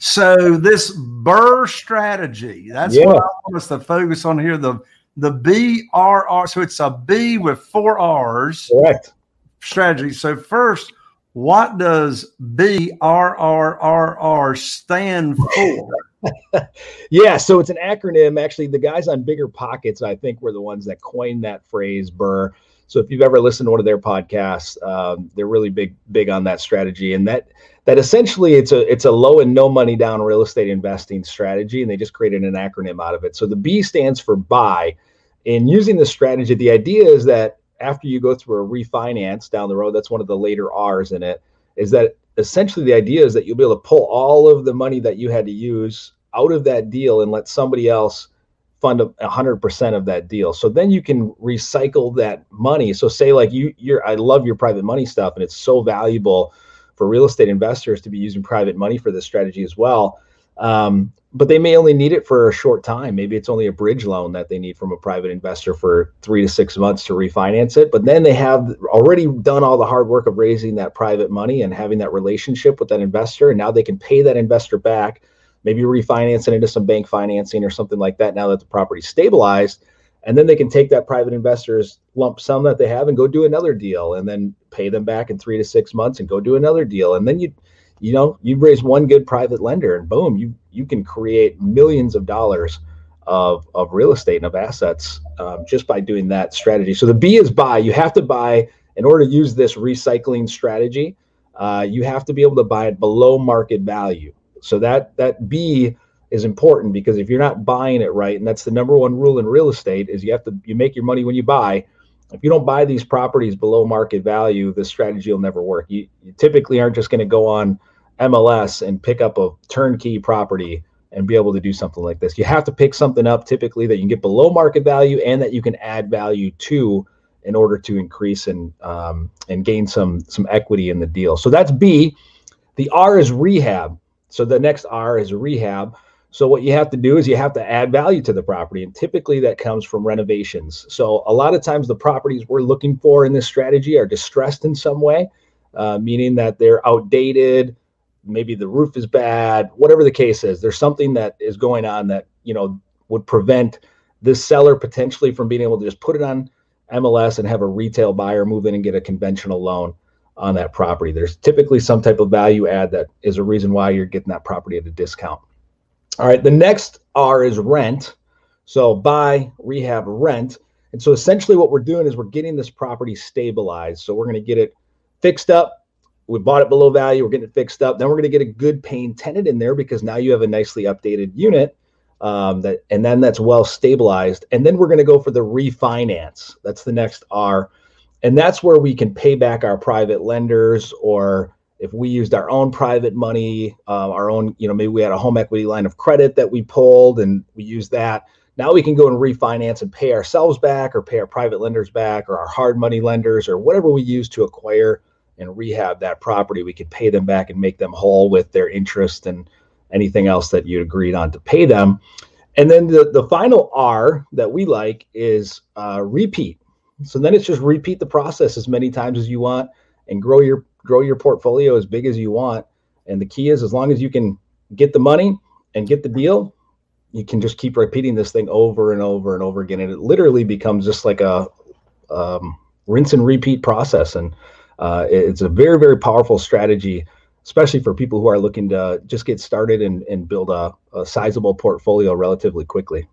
So this Burr strategy, that's Yeah. what I want us to focus on here. The the BRR. So it's a B with four R's Correct. strategy. So first, what does BRRRR stand for? Yeah, so it's an acronym. Actually, the guys on BiggerPockets, I think, were the ones that coined that phrase "burr." So if you've ever listened to one of their podcasts, um, they're really big big on that strategy, and that that essentially it's a it's a low and no money down real estate investing strategy, and they just created an acronym out of it. So the B stands for buy. In using this strategy, the idea is that after you go through a refinance down the road, that's one of the later R's in it, is that essentially the idea is that you'll be able to pull all of the money that you had to use out of that deal and let somebody else fund a 100% of that deal. So then you can recycle that money. So say like you you're I love your private money stuff and it's so valuable for real estate investors to be using private money for this strategy as well. Um, but they may only need it for a short time. Maybe it's only a bridge loan that they need from a private investor for three to six months to refinance it. But then they have already done all the hard work of raising that private money and having that relationship with that investor. And now they can pay that investor back, maybe refinance it into some bank financing or something like that now that the property's stabilized. And then they can take that private investor's lump sum that they have and go do another deal and then pay them back in three to six months and go do another deal. And then you you know you raise one good private lender and boom you you can create millions of dollars of of real estate and of assets um, just by doing that strategy so the b is buy you have to buy in order to use this recycling strategy uh, you have to be able to buy it below market value so that that b is important because if you're not buying it right and that's the number one rule in real estate is you have to you make your money when you buy if you don't buy these properties below market value the strategy will never work you, you typically aren't just going to go on MLS and pick up a turnkey property and be able to do something like this. You have to pick something up typically that you can get below market value and that you can add value to in order to increase and um, and gain some some equity in the deal. So that's B. The R is rehab. So the next R is rehab. So what you have to do is you have to add value to the property, and typically that comes from renovations. So a lot of times the properties we're looking for in this strategy are distressed in some way, uh, meaning that they're outdated, maybe the roof is bad whatever the case is there's something that is going on that you know would prevent this seller potentially from being able to just put it on mls and have a retail buyer move in and get a conventional loan on that property there's typically some type of value add that is a reason why you're getting that property at a discount all right the next r is rent so buy rehab rent and so essentially what we're doing is we're getting this property stabilized so we're going to get it fixed up we bought it below value. We're getting it fixed up. Then we're going to get a good paying tenant in there because now you have a nicely updated unit um, that, and then that's well stabilized. And then we're going to go for the refinance. That's the next R, and that's where we can pay back our private lenders, or if we used our own private money, uh, our own, you know, maybe we had a home equity line of credit that we pulled and we use that. Now we can go and refinance and pay ourselves back, or pay our private lenders back, or our hard money lenders, or whatever we use to acquire and rehab that property. We could pay them back and make them whole with their interest and anything else that you agreed on to pay them. And then the, the final R that we like is uh, repeat. So then it's just repeat the process as many times as you want and grow your grow your portfolio as big as you want. And the key is as long as you can get the money and get the deal, you can just keep repeating this thing over and over and over again. And it literally becomes just like a um, rinse and repeat process. And uh, it's a very, very powerful strategy especially for people who are looking to just get started and, and build a, a sizable portfolio relatively quickly.